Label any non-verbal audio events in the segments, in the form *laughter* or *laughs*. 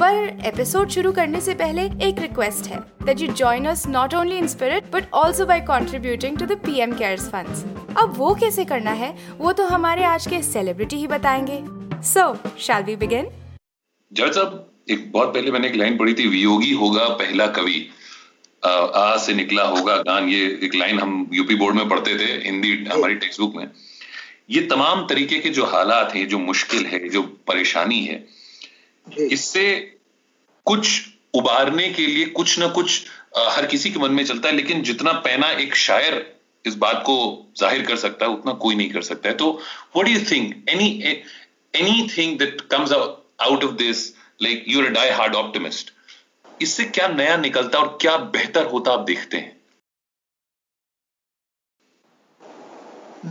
पर एपिसोड शुरू करने से पहले एक रिक्वेस्ट है that you join us not only in spirit but also by contributing to the PM cares funds अब वो कैसे करना है वो तो हमारे आज के सेलिब्रिटी ही बताएँगे। सो शैल वी बिगिन जज साहब एक बहुत पहले मैंने एक लाइन पढ़ी थी वियोगी होगा पहला कवि. आ, से निकला होगा गान ये एक लाइन हम यूपी बोर्ड में पढ़ते थे हिंदी हमारी टेक्स्ट बुक में। ये तमाम तरीके के जो हालात हैं जो मुश्किल है जो परेशानी है इससे कुछ उबारने के लिए कुछ ना कुछ हर किसी के मन में चलता है लेकिन जितना पैना एक शायर इस बात को ज़ाहिर कर सकता है उतना कोई नहीं कर सकता है। तो what you think any anything that comes out of this like your die hard optimist इससे क्या नया निकलता और क्या बेहतर होता आप देखते हैं?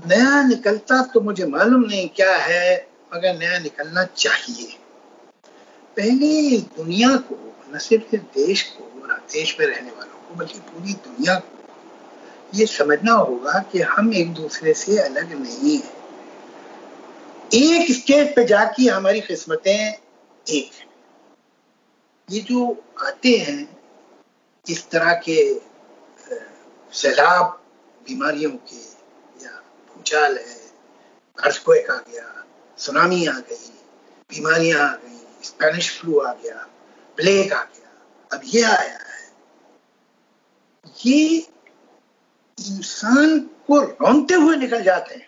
नया निकलता तो मुझे मालूम नहीं क्या है मगर नया निकलना चाहिए। पहले दुनिया को, न सिर्फ़ देश को, और देश में रहने वालों को, बल्कि पूरी दुनिया को, ये समझना होगा कि हम एक दूसरे से अलग नहीं है। एक स्टेज पे जाके हमारी किस्मतें एक है। ये जो आते हैं, इस तरह के सैलाब बीमारियों के, या भूचाल है अर्थक्वेक आ गया सुनामी आ गई, बीमारियाँ आ गई स्पेनिश फ्लू आ गया प्लेग आ गया, अब ये आया है। ये इंसान को रौनते हुए निकल जाते हैं।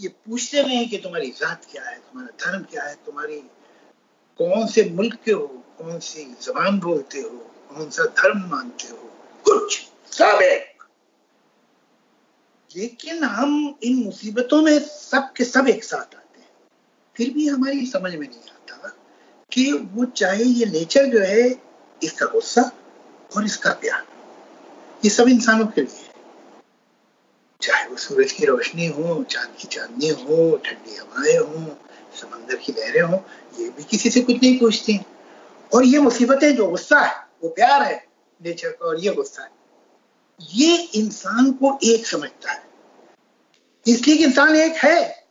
ये पूछते नहीं कि तुम्हारी जात क्या है, तुम्हारा धर्म क्या है, तुम्हारी कौन से मुल्क के हो, कौन सी जबान बोलते हो, कौन सा धर्म मानते हो, कुछ सब एक। लेकिन हम इन मुसीबतों में सब के सब एक साथ आते हैं। फिर भी हमारी समझ में नहीं आता कि वो चाहे ये नेचर जो है, इसका गुस्सा और इसका प्यार। ये सब इंसानों के लिए चाहे वो सूरज की रोशनी हो, चाँद की चांदनी हो, ठंडी हवाएँ हो, समंदर की लहरें हो, ये भी किसी से कुछ नहीं पूछती। और ये मुसीबतें जो गुस्सा है, वो प्यार है, नेचर का और ये गुस्सा है, ये इंसान को एक समझता है। इसलिए इंसान एक है,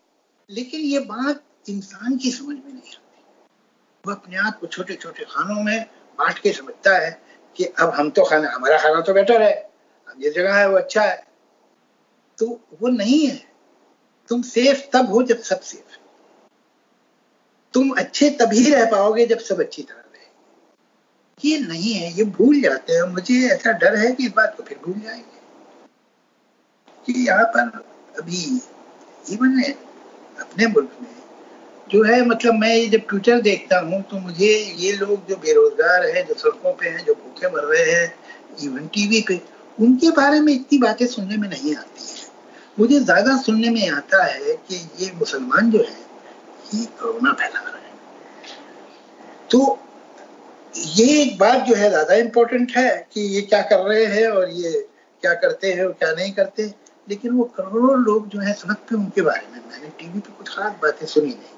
लेकिन ये बात इंसान की समझ में नहीं आती। वो अपने आप को छोटे छोटे खानों में बांट के समझता है कि अब हम तो खाना, हमारा खाना तो बेटर है। अब ये जगह है, वो अच्छा है। तो वो नहीं है। तुम सेफ़ तब हो जब सब सेफ़ है। तुम अच्छे तभी रह पाओगे जब सब अच्छी तरह रहे ये नहीं है, ये भूल जाते हैं। मुझे ऐसा डर है कि इस बात को फिर भूल जाएँगे। कि यहाँ पर अभी इवन अपने मुल्क में जो है मतलब मैं ये जब ट्विटर देखता हूँ तो मुझे ये लोग जो बेरोजगार हैं, जो सड़कों पे हैं, जो भूखे मर रहे हैं इवन टीवी पे, उनके बारे में इतनी बातें सुनने में नहीं आती है। मुझे ज़्यादा सुनने में आता है कि ये मुसलमान जो है, ये कोरोना फैला रहे हैं। तो ये एक बात जो है ज़्यादा इम्पोर्टेंट है कि ये क्या कर रहे हैं और ये क्या करते हैं और क्या नहीं करते। लेकिन वो करोड़ों लोग जो है, सड़क समझते उनके बारे में, मैंने टीवी पे कुछ खास बातें सुनी नहीं।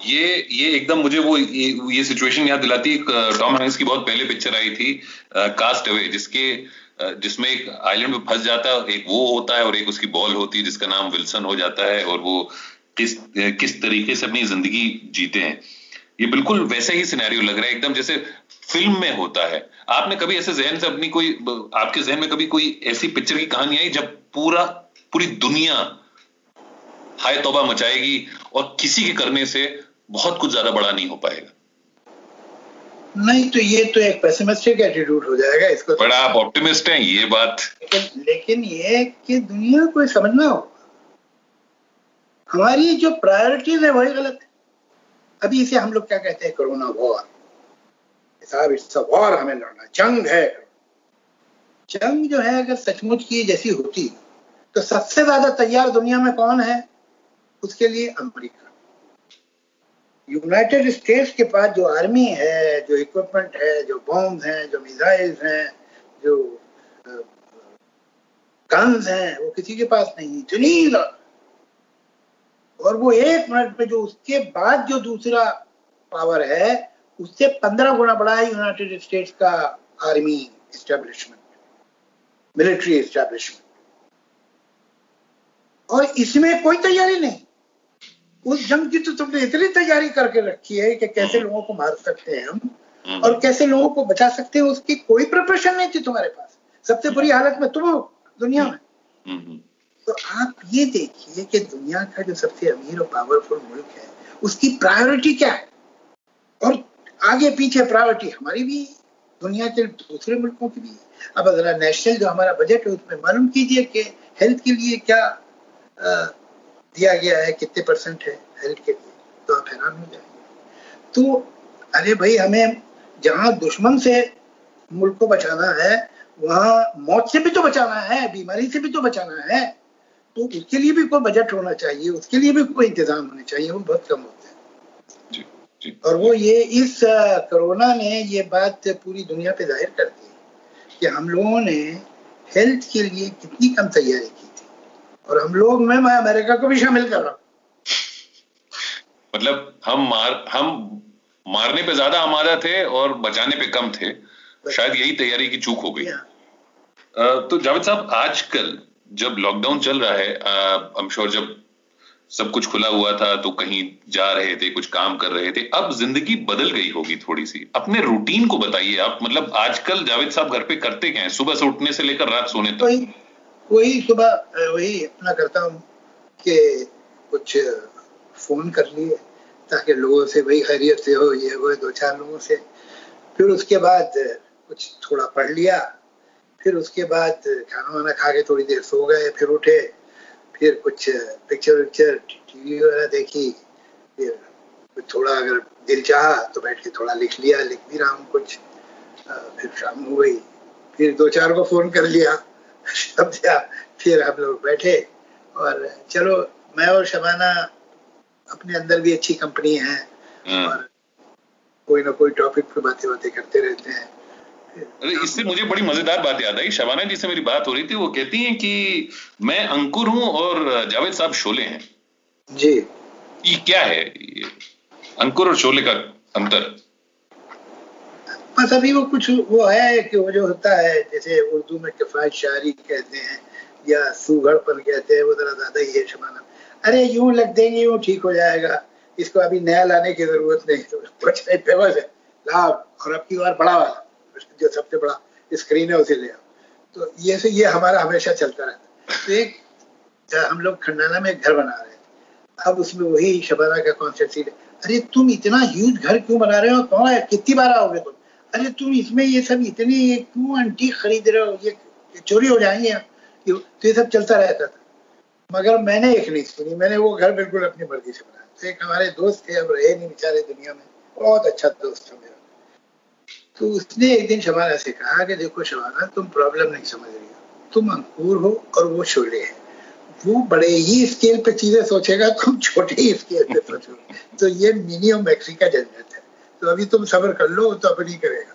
ये ये एकदम मुझे वो ये, सिचुएशन याद दिलाती टॉम हैंक्स की बहुत पहले पिक्चर आई थी कास्ट अवे जिसके जिसमें एक आइलैंड में फंस जाता है एक वो होता है और एक उसकी बॉल होती है जिसका नाम विल्सन हो जाता है और वो किस किस तरीके से अपनी ज़िंदगी जीते हैं। ये बिल्कुल वैसा ही सिनेरियो लग रहा है एकदम जैसे फ़िल्म में होता है। आपने कभी ऐसे जहन से अपनी कोई आपके जहन में कभी कोई ऐसी पिक्चर की कहानी आई जब पूरा पूरी दुनिया हाय तोबा मचाएगी और किसी के करने से बहुत कुछ ज़्यादा बड़ा नहीं हो पाएगा। नहीं तो ये तो एक पेसिमिस्टिक एटीट्यूड हो जाएगा इसको बड़ा आप ऑप्टिमिस्ट हैं ये बात। लेकिन लेकिन ये कि दुनिया को समझना होगा हमारी जो प्रायोरिटीज है वही गलत है। अभी इसे हम लोग क्या कहते हैं कोरोना वॉर साहब इट्स अ वॉर हमें लड़ना जंग है। जंग जो है अगर सचमुच की जैसी होती तो सबसे ज़्यादा तैयार दुनिया में कौन है? उसके लिए अमेरिका। यूनाइटेड स्टेट्स के पास जो आर्मी है, जो इक्विपमेंट है, जो बॉम्ब हैं, जो मिसाइल्स हैं, जो गन्स हैं, वो किसी के पास नहीं इतनी और वो एक मिनट में जो उसके बाद जो दूसरा पावर है, उससे पंद्रह गुना बड़ा है यूनाइटेड स्टेट्स का आर्मी स्टैब्लिशमेंट मिलिट्री स्टैब्लिशमेंट और इसमें कोई तैयारी नहीं। उस जंग की तो तुमने इतनी तैयारी करके रखी है कि कैसे हम्म। लोगों को मार सकते हैं हम हम्म। और कैसे लोगों को बचा सकते हैं उसकी कोई प्रिपरेशन नहीं थी तुम्हारे पास। सबसे बुरी हालत में तुम हो दुनिया में। हम्म, तो आप ये देखिए कि दुनिया का जो सबसे अमीर और पावरफुल मुल्क है उसकी प्रायोरिटी क्या है? और आगे पीछे प्रायोरिटी हमारी भी दुनिया के दूसरे मुल्कों की भी है। अब अगर नेशनल जो हमारा बजट है उसमें मालूम कीजिए कि हेल्थ के लिए क्या दिया गया है कितने परसेंट है हेल्थ के लिए तो आप हैरान हो जाएँगे। तो अरे भाई हमें जहाँ दुश्मन से मुल्क को बचाना है वहाँ मौत से भी तो बचाना है बीमारी से भी तो बचाना है तो उसके लिए भी कोई बजट होना चाहिए उसके लिए भी कोई इंतज़ाम होने चाहिए वो बहुत कम होते हैं। और वो ये इस कोरोना ने ये बात पूरी दुनिया पे ज़ाहिर कर दी कि हम लोगों ने हेल्थ के लिए कितनी कम तैयारी की। और हम लोग में मैं अमेरिका को भी शामिल कर रहा हूँ। मतलब हम मार हम मारने पे ज़्यादा आमादा थे और बचाने पे कम थे। शायद यही तैयारी की चूक हो गई। तो जावेद साहब आजकल जब लॉकडाउन चल रहा है आई श्योर जब सब कुछ खुला हुआ था तो कहीं जा रहे थे कुछ काम कर रहे थे अब ज़िंदगी बदल गई होगी थोड़ी सी अपने रूटीन को बताइए आप। मतलब आजकल जावेद साहब घर पे करते क्या है? सुबह से उठने से लेकर रात सोने तक? वही सुबह वही अपना करता हूँ कि कुछ फ़ोन कर लिए ताकि लोगों से, वही खैरियत से हो, ये वो दो चार लोगों से। फिर उसके बाद कुछ थोड़ा पढ़ लिया। फिर उसके बाद खाना वाना खा के थोड़ी देर सो गए, फिर उठे। फिर कुछ पिक्चर विक्चर टीवी वगैरह देखी। फिर कुछ थोड़ा अगर दिल चाहा तो बैठ के थोड़ा लिख लिया, लिख भी रहा हूँ कुछ। फिर शाम हो गई। फिर दो चार को फ़ोन कर लिया। समझा फिर हम लोग बैठे। और चलो मैं और शबाना अपने अंदर भी अच्छी कंपनी है। हाँ। और कोई ना कोई टॉपिक पे बातें बातें करते रहते हैं। अरे इससे मुझे बड़ी मज़ेदार बात याद आई। शबाना जी से मेरी बात हो रही थी। वो कहती हैं कि मैं अंकुर हूँ और जावेद साहब शोले हैं। जी। ये क्या है? अंकुर और शोले का अंतर। बस अभी वो कुछ वो है कि वो जो होता है, जैसे उर्दू में किफायत शायरी कहते हैं, या सुगढ़पन कहते हैं, वो जरा ज़्यादा ही है शमाना अरे यूँ लग देंगे, यूँ ठीक हो जाएगा। इसको अभी नया लाने की ज़रूरत नहीं तो नहीं फ़ेमस है लाभ और अब की बार बड़ा वाला जो सबसे बड़ा स्क्रीन है, उसे ले आओ। तो ये से, ये हमारा हमेशा चलता रहता तो एक हम लोग खंडाना में घर बना रहे थे। अब उसमें वही शबाना का कॉन्सेप्ट अरे तुम इतना ह्यूज घर क्यों बना रहे हो? कौन है कितनी बार आओगे तुम? अरे तुम इसमें ये सब इतने क्यों अंटी खरीद रहे हो? ये चोरी हो जाएँगे तो ये सब चलता रहता था। मगर मैंने एक नहीं सुनी। मैंने वो घर बिल्कुल अपनी मर्ज़ी से बनाया। तो एक हमारे दोस्त थे, अब रहे नहीं बेचारे दुनिया में। बहुत अच्छा दोस्त था मेरा। तो उसने एक दिन शबाना से कहा कि देखो शबाना, तुम प्रॉब्लम नहीं समझ रही हो। तुम अंकुर हो और वो शोले है। वो बड़े ही स्केल पे चीज़ें सोचेगा, तुम छोटे ही स्केल पे सोचोगे। तो ये मिनी और मैक्सी का है तो अभी तुम सबर कर लो तो अब नहीं करेगा।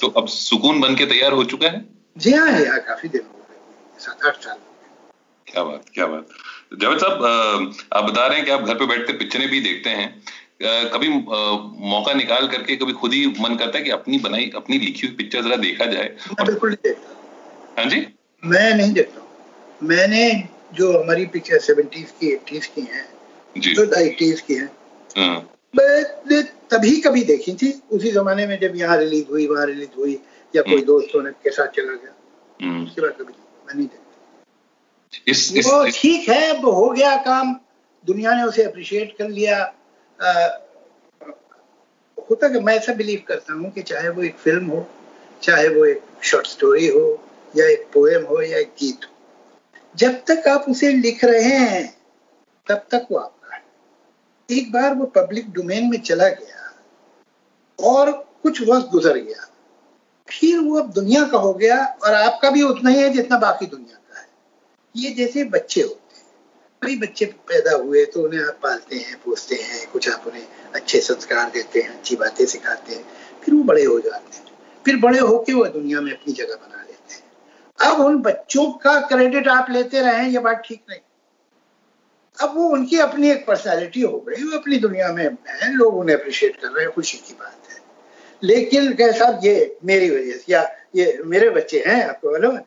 तो अब सुकून बन के तैयार हो चुका है? जी हाँ यार काफ़ी दिन हो गए। सात आठ साल क्या बात क्या बात। जावेद साहब आप बता रहे हैं कि आप घर पे बैठते पिक्चरें भी देखते हैं कभी मौका निकाल करके कभी खुद ही मन करता है कि अपनी बनाई अपनी लिखी हुई पिक्चर जरा देखा जाए? मैं बिल्कुल नहीं देखता। हाँ जी? मैं नहीं देखता। मैंने जो हमारी पिक्चर सेवेंटीज की एटीज की हैं जो। एटीज की हैं हाँ। तभी कभी देखी थी। उसी जमाने में जब यहाँ रिलीज़ हुई वहाँ रिलीज़ हुई या कोई हम्म। दोस्तों ने के साथ चला गया। हम्म। उसके बाद कभी मैं नहीं देखता वो ठीक है अब हो गया काम। दुनिया ने उसे अप्रिशिएट कर लिया। आ, होता कि मैं ऐसा बिलीव करता हूँ कि चाहे वो एक फ़िल्म हो चाहे वो एक शॉर्ट स्टोरी हो या एक पोएम हो या एक गीत हो। जब तक आप उसे लिख रहे हैं तब तक वो आपका है। एक बार वो पब्लिक डोमेन में चला गया और कुछ वक्त गुजर गया। फिर वो अब दुनिया का हो गया और आपका भी उतना ही है जितना बाकी दुनिया का है। ये जैसे बच्चे होते हैं। कई बच्चे पैदा हुए तो उन्हें आप पालते हैं, पोसते हैं, कुछ आप उन्हें अच्छे संस्कार देते हैं, अच्छी बातें सिखाते हैं, फिर वो बड़े हो जाते हैं। फिर बड़े होके वो दुनिया में अपनी जगह बना लेते हैं। अब उन बच्चों का क्रेडिट आप लेते रहे, ये बात ठीक नहीं। अब वो उनकी अपनी एक पर्सनैलिटी हो गई, वो अपनी दुनिया में है, लोग उन्हें अप्रिशिएट कर रहे हैं, खुशी की बात। लेकिन कह साहब ये मेरी वजह से या ये मेरे बच्चे हैं आपको मालूम है?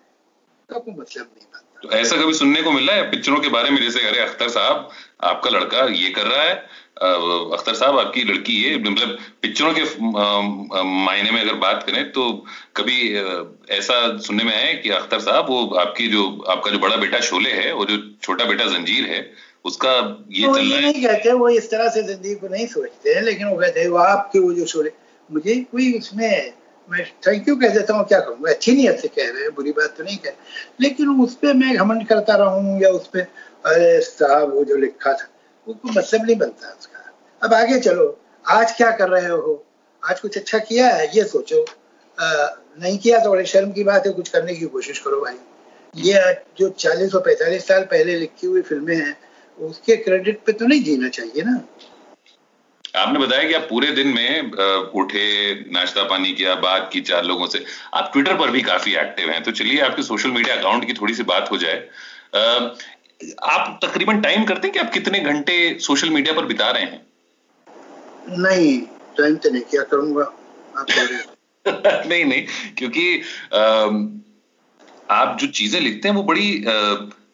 तो कोई मतलब नहीं बनता तो ऐसा कभी सुनने को मिला है? पिक्चरों के बारे में जैसे अरे अख्तर साहब आपका लड़का ये कर रहा है अख्तर साहब आपकी लड़की ये मतलब पिक्चरों के मायने में अगर बात करें तो कभी ऐसा सुनने में आया कि अख्तर साहब वो आपकी जो आपका जो बड़ा बेटा शोले है और जो छोटा बेटा जंजीर है उसका ये तो चल रहा है? नहीं कहते वो इस तरह से ज़िंदगी को नहीं सोचते हैं लेकिन वो कहते हैं वो आपके वो जो शोले मुझे कोई उसमें मैं थैंक यू कह देता हूँ क्या कहूँगा अच्छी नीयत से कह रहे हैं बुरी बात तो नहीं कह लेकिन उस पर मैं घमंड करता रहूँ या उस पर अरे साहब वो जो लिखा था वो कोई मतलब नहीं बनता उसका। अब आगे चलो आज क्या कर रहे हो? आज कुछ अच्छा किया है? ये सोचो। आ, नहीं किया तो बड़े शर्म की बात है कुछ करने की कोशिश करो भाई। ये जो 40 और 45 साल पहले लिखी हुई फ़िल्में हैं उसके क्रेडिट पे तो नहीं जीना चाहिए ना। आपने बताया कि आप पूरे दिन में उठे नाश्ता पानी किया बात की चार लोगों से। आप ट्विटर पर भी काफ़ी एक्टिव हैं। तो चलिए आपके सोशल मीडिया अकाउंट की थोड़ी सी बात हो जाए। आप तकरीबन टाइम करते हैं कि आप कितने घंटे सोशल मीडिया पर बिता रहे हैं? नहीं टाइम तो नहीं क्या करूँगा। *laughs* नहीं नहीं क्योंकि आप जो चीज़ें लिखते हैं वो बड़ी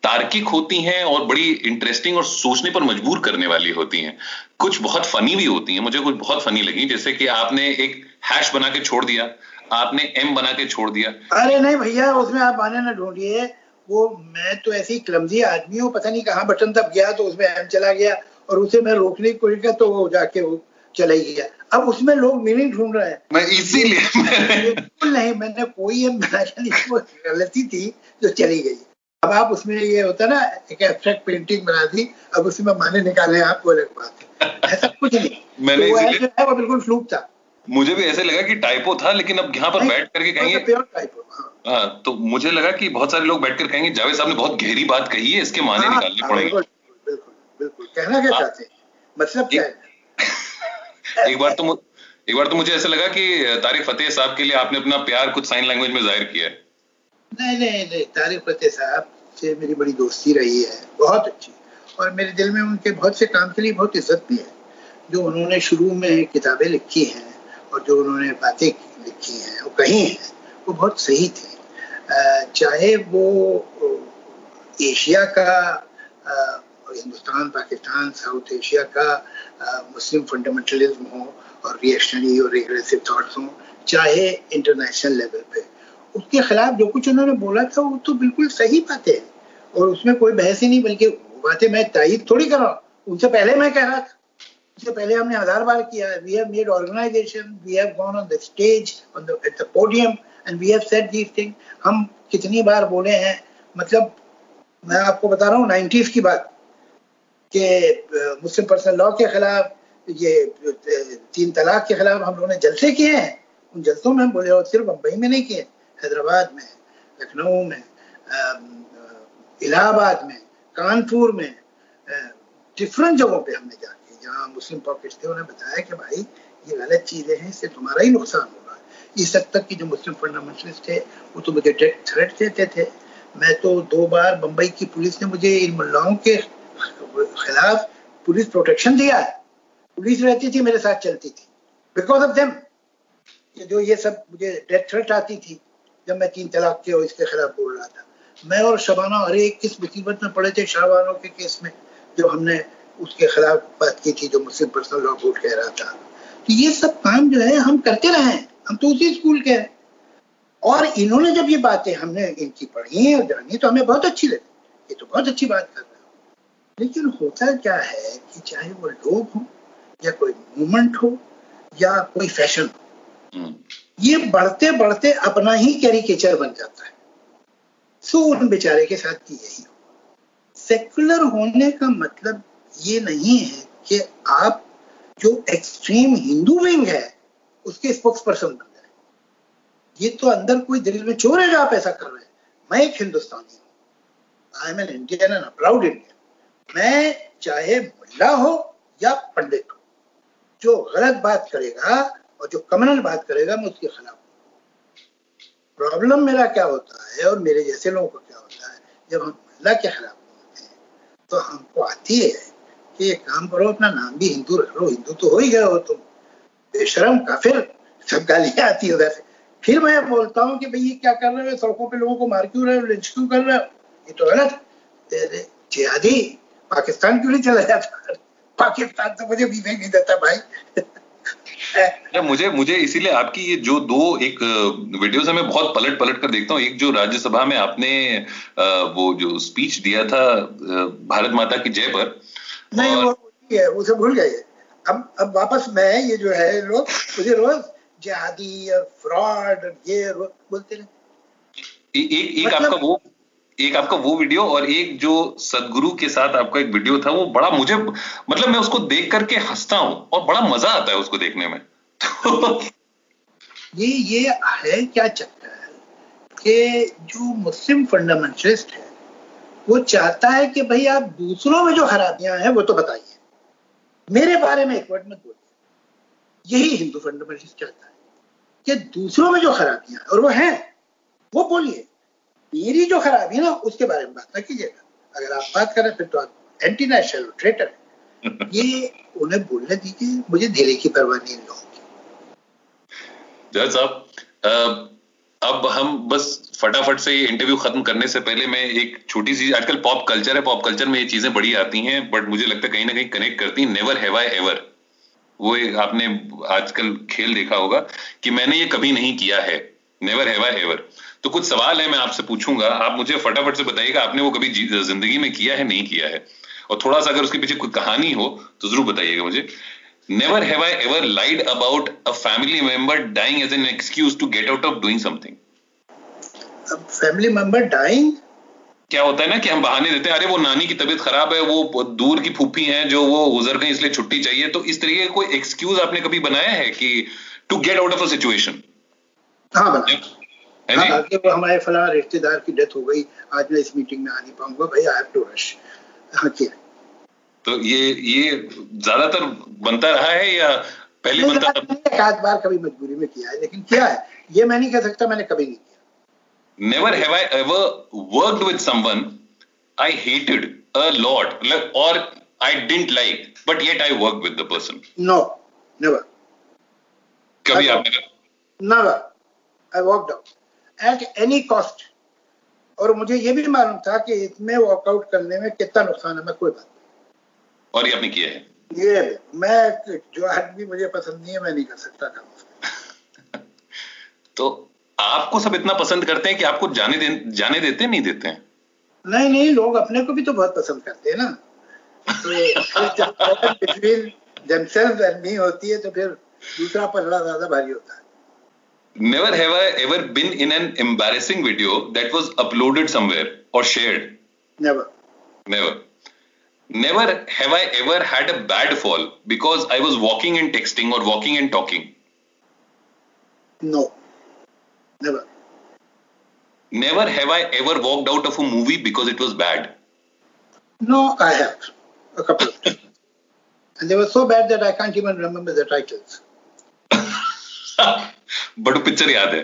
तार्किक होती हैं और बड़ी इंटरेस्टिंग और सोचने पर मजबूर करने वाली होती हैं। कुछ बहुत फनी भी होती हैं। मुझे कुछ बहुत फनी लगी। जैसे कि आपने एक हैश बना के छोड़ दिया। आपने एम बना के छोड़ दिया। अरे नहीं भैया उसमें आप आने ना ढूंढिए। वो मैं तो ऐसी क्लमजी आदमी हूँ। पता नहीं कहाँ बटन दब गया तो उसमें एम चला गया और उसे मैं रोकने की कोशिश किया तो वो जाके वो चला ही गया। अब उसमें लोग मीनिंग ढूंढ रहे हैं। मैं इसीलिए बिल्कुल नहीं मैंने कोई एम गलती थी जो चली गई। अब आप उसमें ये होता है ना एक एब्स्ट्रैक्ट पेंटिंग बना दी अब उसमें माने निकाले आप वो अलग बात है। ऐसा कुछ नहीं। *laughs* मैंने तो वो जो है वो बिल्कुल फ्लूक था। मुझे भी ऐसे लगा कि टाइपो था लेकिन अब यहाँ पर बैठ करके कहेंगे प्योर हाँ। हाँ, तो मुझे लगा कि बहुत सारे लोग बैठकर कहेंगे जावेद साहब ने बहुत गहरी बात कही है इसके माने हाँ, निकालने हाँ, पड़ेंगे। बिल्कुल बिल्कुल बिल्कुल। कहना क्या चाहते हैं? मतलब क्या है? *laughs* एक बार तो एक बार तो मुझे ऐसा लगा कि तारिक फतेह साहब के लिए आपने अपना प्यार कुछ साइन लैंग्वेज में ज़ाहिर किया है। नहीं नहीं नहीं तारिक फतेह साहब से मेरी बड़ी दोस्ती रही है, बहुत अच्छी। और मेरे दिल में उनके बहुत से काम के लिए बहुत इज़्ज़त भी है, जो उन्होंने शुरू में किताबें लिखी हैं, और जो उन्होंने बातें लिखी हैं, वो कही हैं, वो बहुत सही थी। चाहे वो एशिया का हिंदुस्तान, पाकिस्तान, साउथ एशिया का मुस्लिम फंडामेंटलिज्म हो, और रिएक्शनरी और रिग्रेसिव थॉट्स हो, चाहे इंटरनेशनल लेवल पे। उसके खिलाफ जो कुछ उन्होंने बोला था, वो तो बिल्कुल सही बातें हैं। और उसमें कोई बहस ही नहीं, बल्कि बातें मैं तायद थोड़ी कर रहा हूँ। उनसे पहले मैं कह रहा था। उससे पहले हमने हज़ार बार किया। We have made organisation we have gone on the stage on the at the podium and we have said these thing हम कितनी बार बोले हैं? मतलब मैं आपको बता रहा हूँ नाइन्टीज की बात। कि मुस्लिम पर्सनल लॉ के खिलाफ, ये तीन तलाक के खिलाफ हम लोगों ने जलसे किए हैं। उन जलसों में हम बोले, और सिर्फ़ मुंबई में नहीं किए। हैदराबाद में, लखनऊ में इलाहाबाद में, कानपुर में डिफरेंट जगहों पे हमने जाके जहाँ मुस्लिम पॉकेट्स थे, उन्हें बताया कि भाई, ये गलत चीज़ें हैं, इससे तुम्हारा ही नुकसान होगा। इस हद तक की जो मुस्लिम फंडामेंटलिस्ट थे, वो तो मुझे डेथ थ्रेट देते थे। मैं तो दो बार बम्बई की पुलिस ने मुझे इन मुल्लाओं के खिलाफ पुलिस प्रोटेक्शन दिया है। पुलिस रहती थी, मेरे साथ चलती थी। बिकॉज़ ऑफ़ देम जो ये सब मुझे डेथ थ्रेट आती थी जब मैं तीन तलाक के और इसके खिलाफ बोल रहा था। मैं और शबाना अरे किस मुसीबत में पड़े थे शाहबानों के केस में जो हमने उसके खिलाफ बात की थी, जो मुस्लिम पर्सनल लॉ बोर्ड कह रहा था। तो ये सब काम जो है, हम करते रहे हम तो उसी स्कूल के हैं। और इन्होंने जब ये बातें हमने इनकी पढ़ी और जानी तो हमें बहुत अच्छी लगी। ये तो बहुत अच्छी बात कर रहे हो। लेकिन होता क्या है कि चाहे वो लोग हो, या कोई मूवमेंट हो, या कोई फ़ैशन हो ये बढ़ते बढ़ते अपना ही कैरिकेचर बन जाता है। सो उन बेचारे के साथ यही हो सेकुलर होने का मतलब ये नहीं है कि आप जो एक्सट्रीम हिंदू विंग है, उसके स्पोक्स पर्सन बन जाए। ये तो अंदर कोई दिल में चोर है जो आप ऐसा कर रहे हैं। मैं एक हिंदुस्तानी हूँ। I am an Indian and proud Indian मैं चाहे मुल्ला हो या पंडित हो, जो गलत बात करेगा और जो कमनल बात करेगा, मैं उसके खिलाफ प्रॉब्लम मेरा क्या होता है और मेरे जैसे लोगों को क्या होता है? जब हम मुल्ला के खिलाफ बोलते हैं तो हमको आती है कि एक काम करो, अपना नाम भी हिंदू रख लो। हिंदू तो हो ही गए हो तुम। बेशरम काफिर, सब गालियाँ आती है उधर से। फिर मैं बोलता हूँ कि भाई, ये क्या कर रहे हो? सड़कों पे लोगों को मार क्यों रहे हो? लिंच क्यों कर रहे हो? ये तो गलत। जिहादी पाकिस्तान क्यों नहीं चला जाता? पाकिस्तान तो मुझे भी नहीं देता भाई। अच्छा, मुझे मुझे इसीलिए आपकी ये जो दो एक वीडियोस है मैं बहुत पलट पलट कर देखता हूँ। एक जो राज्यसभा में आपने वो जो स्पीच दिया था भारत माता की जय पर नहीं और- वो है उसे भूल गए। अब अब वापस मैं ये जो है लोग मुझे रोज जहादी फ्रॉड ये बोलते रहे एक एक मतलब- आपका वो एक आपका वो वीडियो और एक जो सदगुरु के साथ आपका एक वीडियो था, वो बड़ा मुझे मतलब मैं उसको देख करके हंसता हूँ और बड़ा मज़ा आता है उसको देखने में। *laughs* ये ये है क्या चक्कर है कि जो मुस्लिम फंडामेंटलिस्ट है, वो चाहता है कि भाई आप दूसरों में जो खराबियाँ हैं, वो तो बताइए। मेरे बारे में एक वर्ड मत बोलिए। यही हिंदू फंडामेंटलिस्ट चाहता है कि दूसरों में जो खराबियाँ और वो हैं, वो बोलिए। मेरी जो खराबी है ना उसके बारे में बात ना कीजिएगा। अगर आप बात करें फिर तो आप एंटी नेशनल ट्रेटर है। ये उन्हें बोलने दीजिए मुझे धीरे की परवाह नहीं की। साहब अब हम बस फटाफट से ये इंटरव्यू खत्म करने से पहले मैं एक छोटी सी आजकल पॉप कल्चर है पॉप कल्चर में ये चीज़ें बड़ी आती हैं बट मुझे लगता है कहीं ना कहीं कनेक्ट करती हैं। नेवर हैव आई एवर वो आपने आजकल खेल देखा होगा कि मैंने ये कभी नहीं किया है। नेवर हैव आई एवर तो कुछ सवाल है मैं आपसे पूछूँगा। आप मुझे फटाफट से बताइएगा आपने वो कभी ज़िंदगी में किया है नहीं किया है? और थोड़ा सा अगर उसके पीछे कोई कहानी हो तो ज़रूर बताइएगा मुझे। Never have I ever lied about a family member dying as an excuse to get out of doing something family member dying क्या होता है ना कि हम बहाने देते हैं अरे वो नानी की तबीयत खराब है वो दूर की फूफी हैं जो वो गुजर गई इसलिए छुट्टी चाहिए। तो इस तरीके का कोई एक्सक्यूज आपने कभी बनाया है कि to get out of a situation हाँ बना है हाँ हमारे फला रिश्तेदार की डेथ हो गई। आज मैं इस मीटिंग में आ नहीं पाऊँगा भाई आई हैव टू रश हाँ किया तो ये ये ज़्यादातर बनता रहा है या पहले बनता था? मैंने एक बार कभी मजबूरी में किया है लेकिन किया है। ये मैं नहीं कह सकता मैंने कभी नहीं किया। Never have I ever worked with someone I hated a lot और I didn't like but yet I work with the person no never कभी। आपने never I walked out at any cost और मुझे ये भी मालूम था कि इसमें वॉकआउट करने में कितना नुकसान है मैं कोई बात नहीं। और ये आपने किया है? ये मैं जो आदमी मुझे पसंद नहीं है मैं नहीं कर सकता काम *laughs* तो आपको सब इतना पसंद करते हैं कि आपको जाने दे, जाने देते नहीं देते हैं? नहीं नहीं लोग अपने को भी तो बहुत पसंद करते हैं ना। तो बिटवीन *laughs* होती है तो फिर दूसरा पलड़ा ज़्यादा भारी होता है। never have I ever been in an embarrassing video that was uploaded somewhere or shared. Never. Never. Never have I ever had a bad fall because I was walking and texting or walking and talking. No. Never. Never have I ever walked out of a movie because it was bad. No, I have. A couple of times. and they were so bad that I can't even remember the titles. *laughs* But picture याद है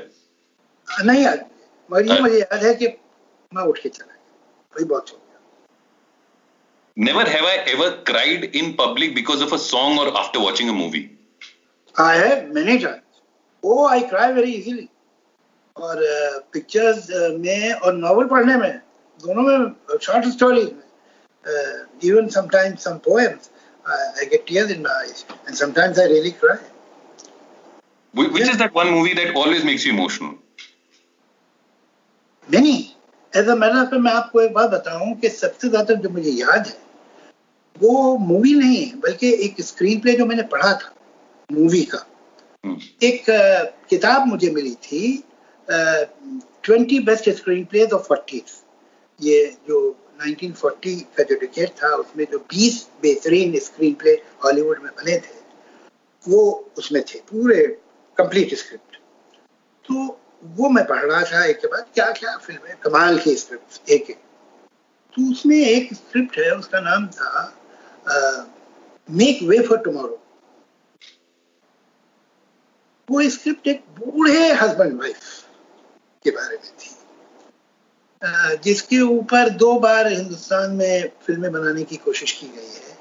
नहीं याद मगर ये मुझे याद है कि मैं उठ के चला गया वही बहुत हो Never have I ever cried in public because of a song or after watching a movie. I have many times. Oh, I cry very easily. और पिक्चर्स में और नॉवल पढ़ने में दोनों में शॉर्ट स्टोरीज में even sometimes some poems I get tears in my eyes and sometimes I really cry Wh- Which is that one movie that always makes you emotional? नहीं as a matter मैं आपको एक बात बताऊँ कि सबसे ज़्यादा जो मुझे याद है वो मूवी नहीं है बल्कि एक स्क्रीन प्ले जो मैंने पढ़ा था मूवी का हम्म। एक uh, किताब मुझे मिली थी twenty best screenplays of forty ये जो 1940 का जो डिकेट था उसमें जो 20 बेहतरीन स्क्रीन प्ले हॉलीवुड में बने थे वो उसमें थे पूरे कंप्लीट स्क्रिप्ट तो वो मैं पढ़ रहा था एक के बाद क्या क्या फ़िल्म है? कमाल की स्क्रिप्ट एक एक। तो उसमें एक स्क्रिप्ट है, उसका नाम था मेक वे फॉर टुमारो वो स्क्रिप्ट एक बूढ़े हस्बैंड वाइफ के बारे में थी। जिसके ऊपर दो बार हिंदुस्तान में फ़िल्में बनाने की कोशिश की गई है।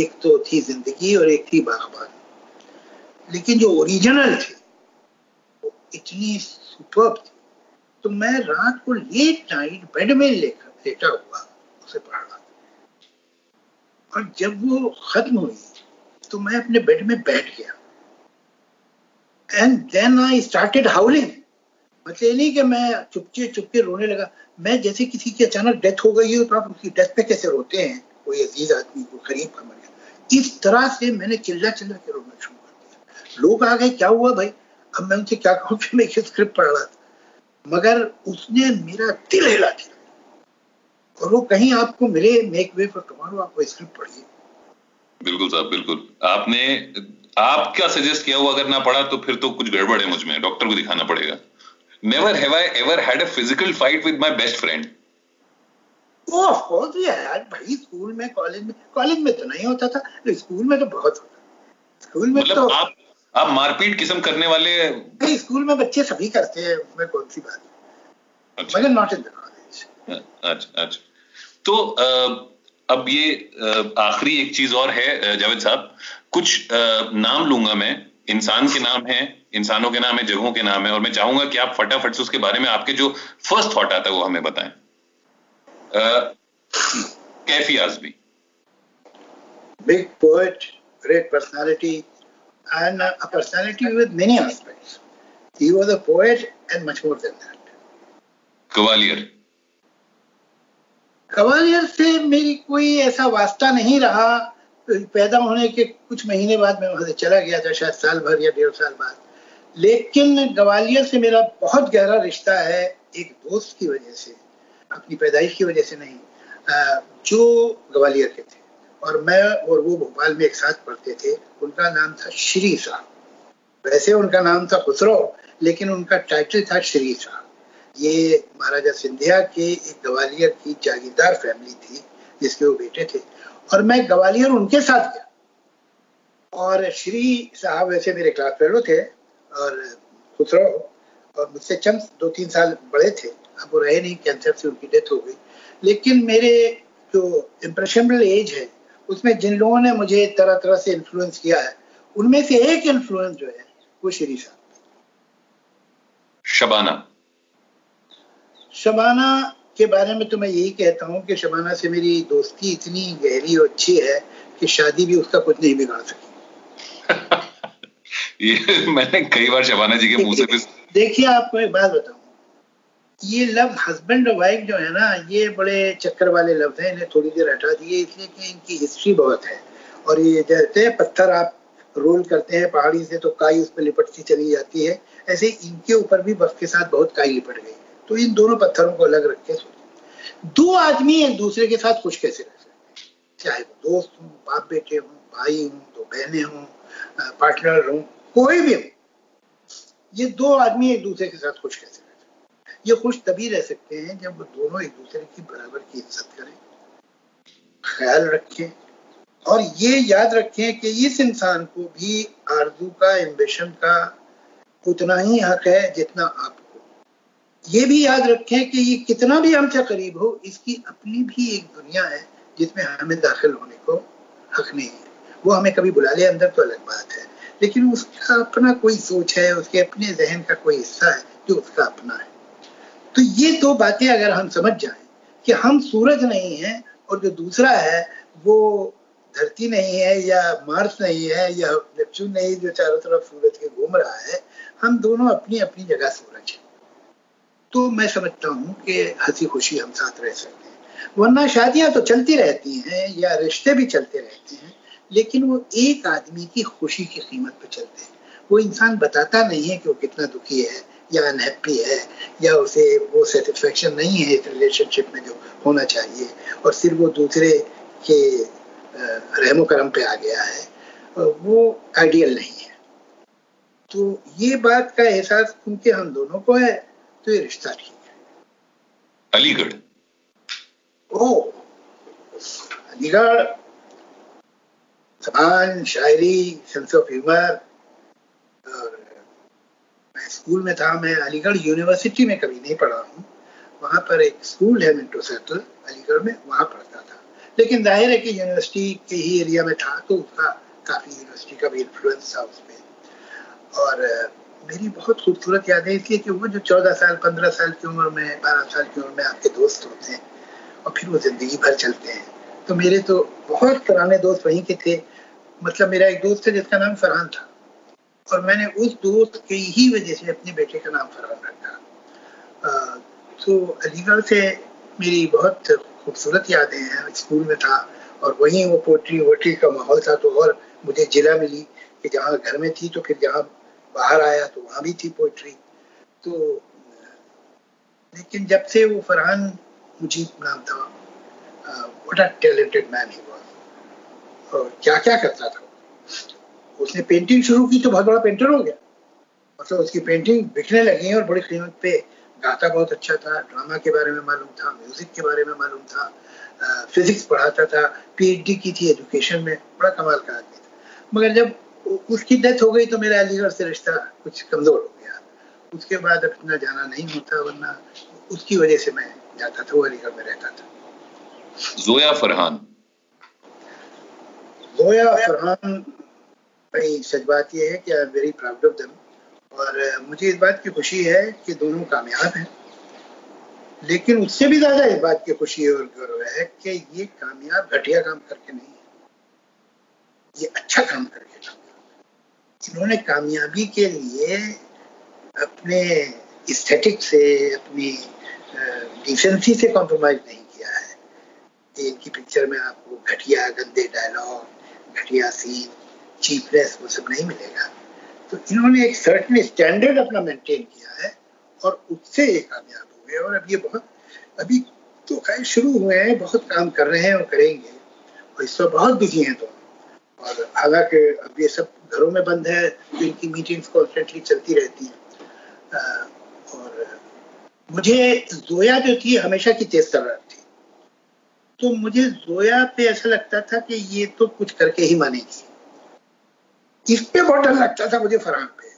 एक तो थी ज़िंदगी और एक थी बागबान। लेकिन जो ओरिजिनल थी, वो इतनी सुपर थी। तो मैं रात को लेट नाइट बेड में लेकर लेटा हुआ, उसे पढ़ रहा और जब वो खत्म हुई तो मैं अपने बेड में बैठ गया। And then I started howling मतलब ये नहीं कि मैं चुपके चुपके रोने लगा। मैं जैसे किसी की अचानक डेथ हो गई हो तो आप उसकी डेथ पे कैसे रोते हैं? कोई अज़ीज़ आदमी को गरीब का मर गया इस तरह से मैंने चिल्ला चिल्ला के रोना शुरू लोग आ गए क्या हुआ भाई? अब मैं उनसे क्या कहूँ कि मैं स्क्रिप्ट पढ़ रहा था। मगर उसने मेरा दिल हिला दिया। और वो कहीं आपको मिले मेक वे फॉर टुमारो आप स्क्रिप्ट पढ़िए। बिल्कुल साहब बिल्कुल। आपने आप क्या सजेस्ट किया हुआ? अगर ना पढ़ा तो फिर तो कुछ गड़बड़ है मुझमें। डॉक्टर को दिखाना पड़ेगा। Never have I ever had a physical fight with my best friend. Oh, of course यार। भाई स्कूल में कॉलेज में कॉलेज में तो नहीं होता था। स्कूल में तो बहुत होता स्कूल में मतलब तो आप आप मारपीट किस्म करने वाले स्कूल में बच्चे सभी करते हैं उसमें कौन सी बात अच्छा। मगर नॉट इन द कॉलेज अच्छा अच्छा। तो अब ये आखिरी एक चीज़ और है जावेद साहब। कुछ नाम लूँगा मैं। इंसान के नाम है इंसानों के नाम है जगहों के नाम है और मैं चाहूँगा कि आप फटाफट से उसके बारे में आपके जो फ़र्स्ट थॉट आता है वो हमें बताएँ। Kaifi Azmi big poet great personality and a personality with many aspects he was a poet and much more than that cavalier cavalier से मेरी कोई ऐसा वास्ता नहीं रहा पैदा होने के कुछ महीने बाद मैं वहाँ से चला गया था शायद साल भर या डेढ़ साल बाद। लेकिन ग्वालियर से मेरा बहुत गहरा रिश्ता है एक दोस्त की वजह से अपनी पैदाइश की वजह से नहीं जो ग्वालियर के थे। और मैं और वो भोपाल में एक साथ पढ़ते थे। उनका नाम था श्री साहब वैसे उनका नाम था खुसरो, लेकिन उनका टाइटल था श्री साहब ये महाराजा सिंधिया के एक ग्वालियर की जागीरदार फैमिली थी, जिसके वो बेटे थे। और मैं ग्वालियर उनके साथ गया। और श्री साहब वैसे मेरे क्लास फेलो थे और खुसरो और मुझसे चंद दो तीन साल बड़े थे। अब वो रहे नहीं कैंसर से उनकी डेथ हो गई। लेकिन मेरे जो इम्प्रेशनबल एज है उसमें जिन लोगों ने मुझे तरह तरह से इन्फ्लुएंस किया है उनमें से एक इन्फ्लुएंस जो है वो श्री साहब शबाना। शबाना के बारे में तो मैं यही कहता हूँ कि शबाना से मेरी दोस्ती इतनी गहरी और अच्छी है कि शादी भी उसका कुछ नहीं बिगाड़ सकी। *laughs* ये मैंने कई बार शबाना जी के मुँह से देखिए आपको एक बात बताऊँ। ये लफ्ज हस्बैंड और वाइफ जो है ना, ये बड़े चक्कर वाले लफ्ज हैं, इन्हें थोड़ी देर हटा दिए, इसलिए कि इनकी हिस्ट्री बहुत है। और ये जैसे पत्थर आप रोल करते हैं पहाड़ी से तो काई उस पर लिपटती चली जाती है। ऐसे इनके ऊपर भी वक्त के साथ बहुत काई लिपट गई। तो इन दोनों पत्थरों को अलग रख के सोच। दो आदमी एक दूसरे के साथ खुश कैसे रह सकते चाहे वो दोस्त हो बाप बेटे हो, भाई हो, दो बहने हो पार्टनर हो, कोई भी हो, ये दो आदमी एक दूसरे के साथ खुश कैसे ये खुश तभी रह सकते हैं जब वो दोनों एक दूसरे की बराबर की इज़्ज़त करें। ख्याल रखें और ये याद रखें कि इस इंसान को भी आरज़ू का, एम्बिशन का उतना ही हक है जितना आपको। ये भी याद रखें कि ये कितना भी हमसे करीब हो, इसकी अपनी भी एक दुनिया है जिसमें हमें दाखिल होने को हक नहीं है। वो हमें कभी बुला ले, अंदर तो अलग बात है। लेकिन उसका अपना कोई सोच है, उसके अपने जहन का कोई हिस्सा है जो उसका अपना है। तो ये दो बातें अगर हम समझ जाएँ कि हम सूरज नहीं है और जो दूसरा है, वो धरती नहीं है या मार्स नहीं है या नेपच्यून नहीं जो चारों तरफ़ सूरज के घूम रहा है, हम दोनों अपनी अपनी जगह सूरज है। तो मैं समझता हूँ कि हँसी खुशी हम साथ रह सकते हैं। वरना शादियाँ तो चलती रहती हैं या रिश्ते भी चलते रहते हैं, लेकिन वो एक आदमी की खुशी की कीमत पर चलते हैं। वो इंसान बताता नहीं है कि वो कितना दुखी है या अनहैप्पी है या उसे वो सेटिस्फेक्शन नहीं है इस रिलेशनशिप में जो होना चाहिए। और सिर्फ़ वो दूसरे के रहमो करम पे आ गया है वो आइडियल नहीं है। तो ये बात का एहसास उनके हम दोनों को है तो ये रिश्ता ठीक है। अलीगढ़। ओ अलीगढ़ शायरी सेंस ऑफ़ ह्यूमर स्कूल में था, मैं अलीगढ़ यूनिवर्सिटी में कभी नहीं पढ़ा हूँ। वहाँ पर एक स्कूल है मिंटो सर्कल अलीगढ़ में, वहाँ पढ़ता था। लेकिन ज़ाहिर है कि यूनिवर्सिटी के ही एरिया में था तो उसका काफ़ी यूनिवर्सिटी का भी इन्फ्लुएंस था उसमें। और मेरी बहुत खूबसूरत यादें इसलिए कि वो जो चौदह साल, पंद्रह साल की उम्र में, बारह साल की उम्र में आपके दोस्त होते हैं, और फिर वो ज़िंदगी भर चलते हैं। तो मेरे तो बहुत पुराने दोस्त वहीं के थे। मतलब मेरा एक दोस्त है जिसका नाम फरहान था। और मैंने उस दोस्त की ही वजह से अपने बेटे का नाम फरहान रखा। तो अलीगढ़ से मेरी बहुत खूबसूरत यादें हैं, स्कूल में था और वहीं वो पोट्री वोट्री का माहौल था तो और मुझे जिला मिली कि जहाँ घर में थी तो फिर जहाँ बाहर आया तो वहाँ भी थी पोइट्री तो लेकिन जब से वो फरहान मुजीब नाम था what a talented man he और क्या क्या करता था? उसने पेंटिंग शुरू की तो बहुत बड़ा पेंटर हो गया। मतलब उसकी पेंटिंग बिकने लगी और बड़ी कीमत पे। गाता बहुत अच्छा था ड्रामा के बारे में मालूम था म्यूज़िक के बारे में मालूम था फिजिक्स पढ़ाता था पीएचडी की थी एजुकेशन में बड़ा कमाल का आदमी था। मगर जब उसकी डेथ हो गई तो मेरा अलीगढ़ से रिश्ता कुछ कमज़ोर हो गया। उसके बाद अब इतना जाना नहीं होता वरना उसकी वजह से मैं जाता था वो अलीगढ़ में रहता था। जोया फरहान। जोया फरहान भाई सच बात यह है कि I am very proud of them और मुझे इस बात की खुशी है कि दोनों कामयाब हैं। लेकिन उससे भी ज़्यादा इस बात की खुशी और गौरव है कि ये कामयाब, घटिया काम करके नहीं है। ये अच्छा काम करके इन्होंने कामयाबी के लिए अपने इस्थेटिक से, अपनी डिसेंसी से कॉम्प्रोमाइज नहीं किया है। इनकी पिक्चर में आपको घटिया, गंदे डायलॉग घटिया सीन चीपनेस वो सब नहीं मिलेगा। तो इन्होंने एक सर्टन स्टैंडर्ड अपना मेंटेन किया है और उससे ये कामयाब हो गए और अब ये बहुत, अभी तो खैर शुरू हुए हैं, बहुत काम कर रहे हैं और करेंगे और इस वक्त बहुत बिज़ी हैं दोनों और हालाँकि अब ये सब घरों में बंद है तो इनकी मीटिंग्स कॉन्स्टेंटली चलती रहती हैं। और मुझे जोया जो थी, हमेशा की तेज तर्रार थी। तो मुझे जोया पे ऐसा लगता था कि ये तो कुछ करके ही मानेगी। इस पे बहुत डर लगता था मुझे फरहान पे?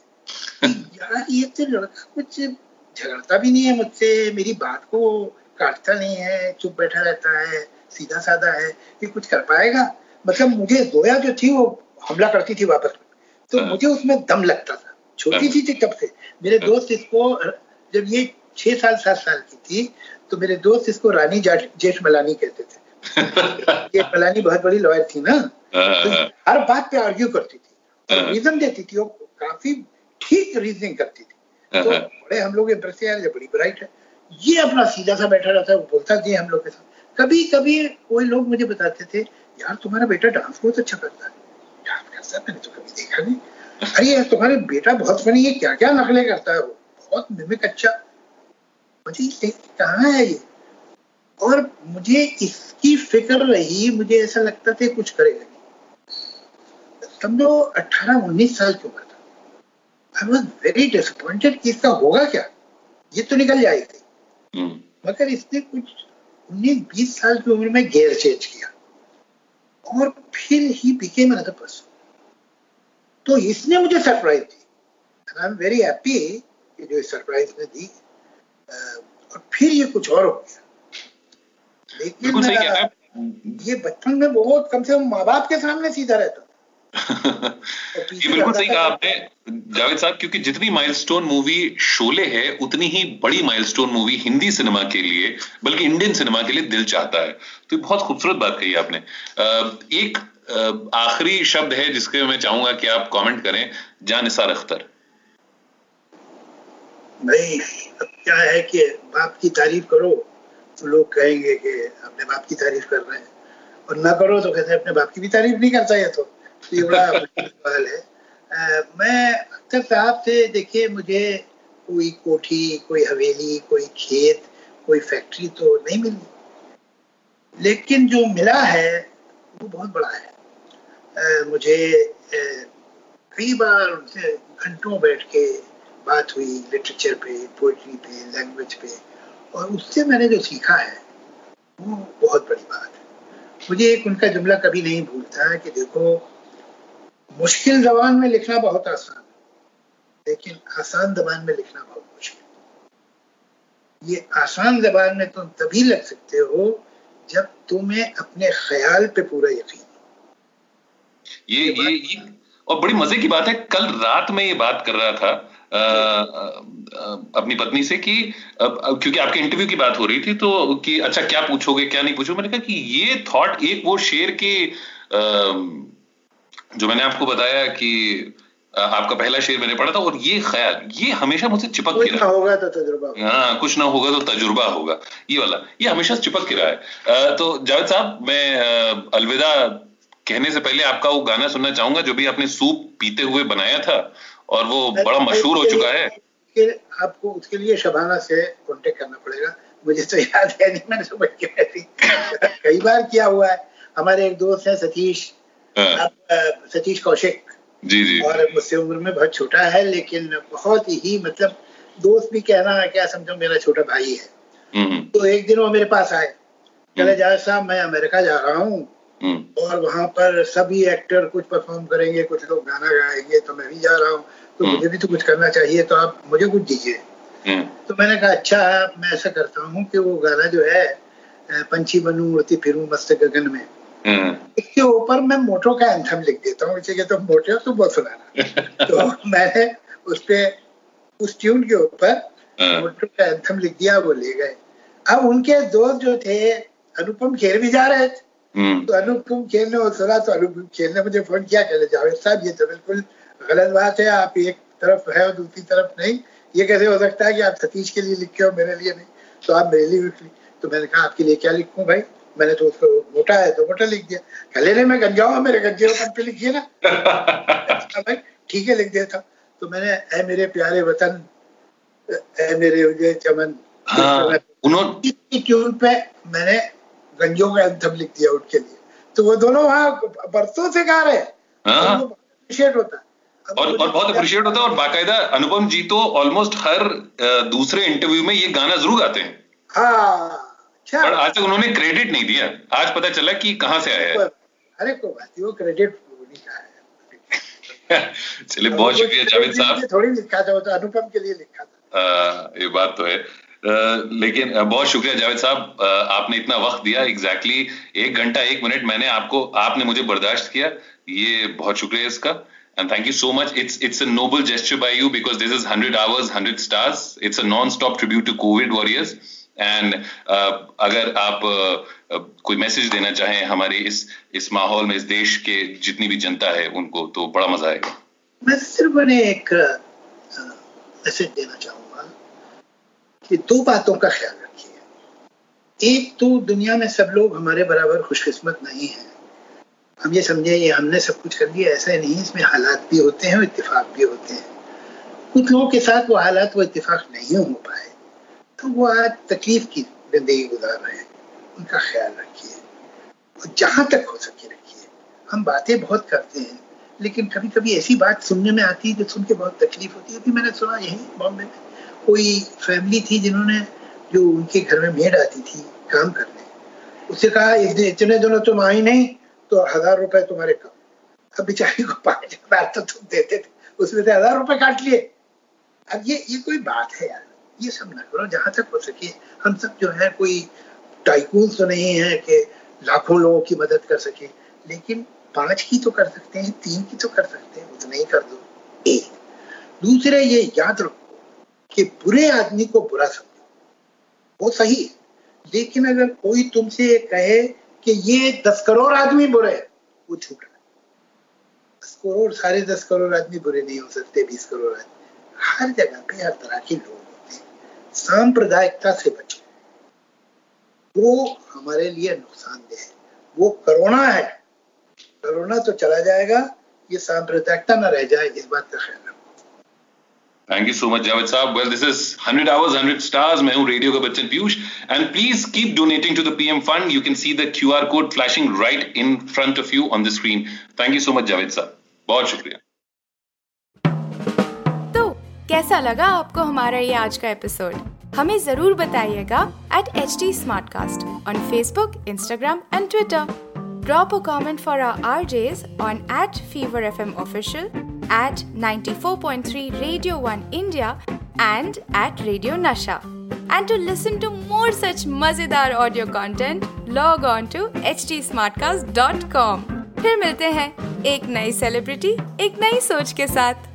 यार ये तो कुछ झगड़ता भी नहीं है मुझसे। मेरी बात को काटता नहीं है चुप बैठा रहता है सीधा साधा है। ये कुछ कर पाएगा? मतलब मुझे जोया जो थी वो हमला करती थी वापस। तो हाँ। मुझे उसमें दम लगता था। छोटी सी थी तब से। मेरे हाँ। दोस्त इसको जब ये छह साल सात साल की थी तो मेरे दोस्त इसको रानी जेठ मलानी कहते थे। *laughs* जेठ मलानी बहुत बड़ी लॉयर थी ना। तो हर बात पे आर्ग्यू करती थी। रीजन हाँ। देती थी वो काफ़ी ठीक रीजनिंग करती थी। तो हाँ। बड़े हम लोग इम्प्रेस यार ये बड़ी ब्राइट है। ये अपना सीधा सा बैठा रहता है वो बोलता थी हम लोग के साथ। कभी कभी कोई लोग मुझे बताते थे यार तुम्हारा बेटा डांस बहुत अच्छा करता है। यार कैसा मैंने तो कभी देखा नहीं। अरे यार तुम्हारे बेटा बहुत फनी है क्या क्या नकले करता है वो? बहुत मिमिक अच्छा। मुझे कहाँ है ये? और मुझे इसकी फ़िक्र रही मुझे ऐसा लगता था कुछ करेगा समझो अठारह उन्नीस साल की उम्र था? आई वॉज़ वेरी डिसअपॉइंटेड कि इसका होगा क्या? ये तो निकल जाएगी। हम्म। मगर इसने कुछ उन्नीस बीस साल की उम्र में गेयर चेंज किया। और फिर ही बिकेम अनदर पर्सन तो इसने मुझे सरप्राइज़ दी। आई एम वेरी हैप्पी कि जो सरप्राइज़ ने दी। और फिर ये कुछ और हो गया। लेकिन ये बचपन में बहुत कम से कम माँ बाप के सामने सीधा रहता। ये बिल्कुल सही कहा आपने जावेद साहब क्योंकि जितनी माइलस्टोन मूवी शोले है उतनी ही बड़ी माइलस्टोन मूवी हिंदी सिनेमा के लिए बल्कि इंडियन सिनेमा के लिए दिल चाहता है। तो बहुत खूबसूरत बात कही आपने। एक आखिरी शब्द है जिसके मैं चाहूँगा कि आप कमेंट करें जान निसार अख्तर। नहीं अब क्या है कि बाप की तारीफ़ करो तो लोग कहेंगे कि अपने बाप की तारीफ़ कर रहे हैं। और ना करो तो कहते हैं अपने बाप की भी तारीफ़ नहीं करता ये तो, सवाल है मैं अख्तर साहब से देखिए मुझे कोई कोठी कोई हवेली कोई खेत कोई फैक्ट्री तो नहीं मिली। लेकिन जो मिला है वो बहुत बड़ा है। आ, मुझे कई बार उनसे घंटों बैठ के बात हुई लिटरेचर पे पोइट्री पे लैंग्वेज पे। और उससे मैंने जो सीखा है वो बहुत बड़ी बात है। मुझे एक उनका जुमला कभी नहीं भूलता कि देखो मुश्किल जबान में लिखना बहुत आसान है लेकिन आसान जबान में लिखना बहुत मुश्किल ये आसान जबान में तुम तभी लग सकते हो जब तुम्हें अपने ख्याल पे पूरा यकीन ये ये, ये और बड़ी मज़े की बात है कल रात में ये बात कर रहा था अपनी पत्नी से कि क्योंकि आपके इंटरव्यू की बात हो रही थी तो कि अच्छा क्या पूछोगे क्या नहीं पूछोगे? मैंने कहा कि ये थॉट एक वो शेर के जो मैंने आपको बताया कि आपका पहला शेर मैंने पढ़ा था और ये ख्याल ये हमेशा मुझसे चिपक के रहा। होगा तो तजुर्बा हाँ कुछ ना होगा तो तजुर्बा होगा। ये वाला ये हमेशा चिपक के रहा है। तो जावेद साहब मैं अलविदा कहने से पहले आपका वो गाना सुनना चाहूँगा जो भी आपने सूप पीते हुए बनाया था और वो बड़ा मशहूर हो चुका है। आपको उसके लिए शबाना से कॉन्टेक्ट करना पड़ेगा। मुझे तो याद है नहीं मैंने समझ के *laughs* कई बार किया हुआ है। हमारे एक दोस्त है सतीश हाँ। सतीश कौशिक जी जी। और मुझसे उम्र में बहुत छोटा है लेकिन बहुत ही मतलब दोस्त भी कहना क्या समझो मेरा छोटा भाई है। हम्म, हम्म। तो एक दिन वो मेरे पास आए। कहले हम्म। जावेद साहब मैं अमेरिका जा रहा हूँ और वहाँ पर सभी एक्टर कुछ परफॉर्म करेंगे कुछ लोग गाना गाएँगे तो मैं भी जा रहा हूँ। तो मुझे भी तो कुछ करना चाहिए तो आप मुझे कुछ दीजिए। तो मैंने कहा अच्छा मैं ऐसा करता हूँ कि वो गाना जो है पंछी बनू उड़ती फिरू मस्त गगन में। इसके ऊपर मैं मोटो का एंथम लिख देता हूँ इसे तो मोटे तो बहुत सुनाना *laughs* तो मैंने उस पर उस ट्यून के ऊपर मोटो का एंथम लिख दिया वो ले गए। अब उनके दोस्त जो थे अनुपम खेर भी जा रहे थे। तो अनुपम खेल ने सुना तो अनुपम खेल ने मुझे फ़ोन किया कहले जावेद साहब ये तो बिल्कुल गलत बात है आप एक तरफ़ है और दूसरी तरफ़ नहीं। ये कैसे हो सकता है कि आप सतीश के लिए लिखे हो मेरे लिए नहीं? तो आप मेरे लिए तो मैंने कहा आपके लिए क्या लिखूं भाई? मैंने तो उसको मोटा है तो मोटा लिख दिया। कहले नहीं मैं गंजा गंजाऊँगा मेरे गंजे पे लिखिए ना। अच्छा भाई ठीक है लिख देता तो मैंने ऐ मेरे प्यारे वतन ऐ मेरे उजे चमन हाँ, उन्होंने ट्यून पे मैंने गंजों का एंथम लिख दिया उनके लिए। तो वो दोनों वहाँ बरसों से गा रहे अप्रिशिएट हाँ। होता है। और और बहुत अप्रिशिएट होता है और बाकायदा अनुपम जी तो ऑलमोस्ट हर दूसरे इंटरव्यू में ये गाना ज़रूर गाते हैं। हाँ। पर आज तक उन्होंने क्रेडिट नहीं दिया। आज पता चला कि कहाँ से आया है। अरे कोई बात वो क्रेडिट *laughs* चलिए बहुत शुक्रिया जावेद साहब। थोड़ी लिखा था तो अनुपम के लिए लिखा था। आ, ये बात तो है। आ, लेकिन बहुत शुक्रिया जावेद साहब। आपने इतना वक्त दिया एग्जैक्टली exactly एक घंटा एक मिनट मैंने आपको आपने मुझे बर्दाश्त किया। ये बहुत शुक्रिया इसका। And thank you so much. It's it's a noble gesture by you because this is 100 hours 100 stars. It's a non-stop tribute to covid warriors. And uh, अगर आप uh, कोई मैसेज देना चाहें हमारे इस इस माहौल में इस देश के जितनी भी जनता है उनको तो बड़ा मज़ा आएगा। मैं सिर्फ़ उन्हें एक मैसेज देना चाहूँगा कि दो बातों का ख्याल रखिए। एक तो दुनिया में सब लोग हमारे बराबर खुशकिस्मत नहीं है। हम ये समझे ये हमने सब कुछ कर दिया ऐसा नहीं इसमें हालात भी होते हैं और इतफाक भी होते हैं। कुछ लोगों के साथ वो हालात वो इतफाक नहीं हो पाए। तो वो आज तकलीफ़ की ज़िंदगी गुजार रहे हैं, उनका ख्याल रखिए। और जहाँ तक हो सके रखिए। हम बातें बहुत करते हैं, लेकिन कभी कभी ऐसी बात सुनने में आती है जो सुन के बहुत तकलीफ़ होती है। अभी मैंने सुना यही बॉम्बे में कोई फैमिली थी जिन्होंने जो उनके घर में मेड आती थी काम करने। उससे कहा इतने दिनों तुम आई नहीं तो हज़ार रुपए तुम्हारे कम। अब बेचारी को पाँच हज़ार तो तुम देते थे, उसमें से हज़ार रुपए काट लिए। अब ये ये कोई बात है यार। ये सब ना करो, जहाँ तक हो सके। हम सब जो है, कोई टाइकून तो नहीं है कि लाखों लोगों की मदद कर सके। लेकिन पाँच की तो कर सकते हैं, तीन की तो कर सकते हैं, उतना ही कर दो। एक, दूसरे ये याद रखो कि बुरे आदमी को बुरा समझो। वो सही है। लेकिन अगर कोई तुमसे कहे कि ये दस करोड़ आदमी बुरे है, वो छूट रहा दस करोड़ सारे दस करोड़ आदमी बुरे नहीं हो सकते, बीस करोड़ आदमी। हर जगह पे हर तरह के लोग हैं सांप्रदायिकता से बचे। वो हमारे लिए नुकसानदेह है। वो करोना है। करोना तो चला जाएगा, ये सांप्रदायिकता ना रह जाए, इस बात का ख्याल thank you so much Javed साहब। Well this is 100 hours 100 stars मैं हूँ रेडियो का Bachchan Piyush. And please keep donating to the PM fund you can see the QR code flashing right in front of you on the screen thank you so much Javed साहब। बहुत शुक्रिया। कैसा लगा आपको हमारा ये आज का एपिसोड हमें ज़रूर बताइएगा at H T smartcast on Facebook Instagram and Twitter drop a comment for our RJs on at fever F M official at ninety four point three radio one India and at radio Nasha And to listen to more such मज़ेदार audio content log on to H T फिर मिलते हैं एक नई celebrity एक नई सोच के साथ।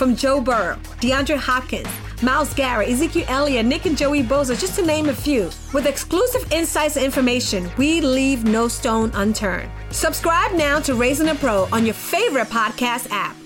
From Joe Burrow, DeAndre Hopkins, Miles Garrett, Ezekiel Elliott, Nick and Joey Boza, just to name a few. With exclusive insights and information, we leave no stone unturned. Subscribe now to Raising a Pro on your favorite podcast app.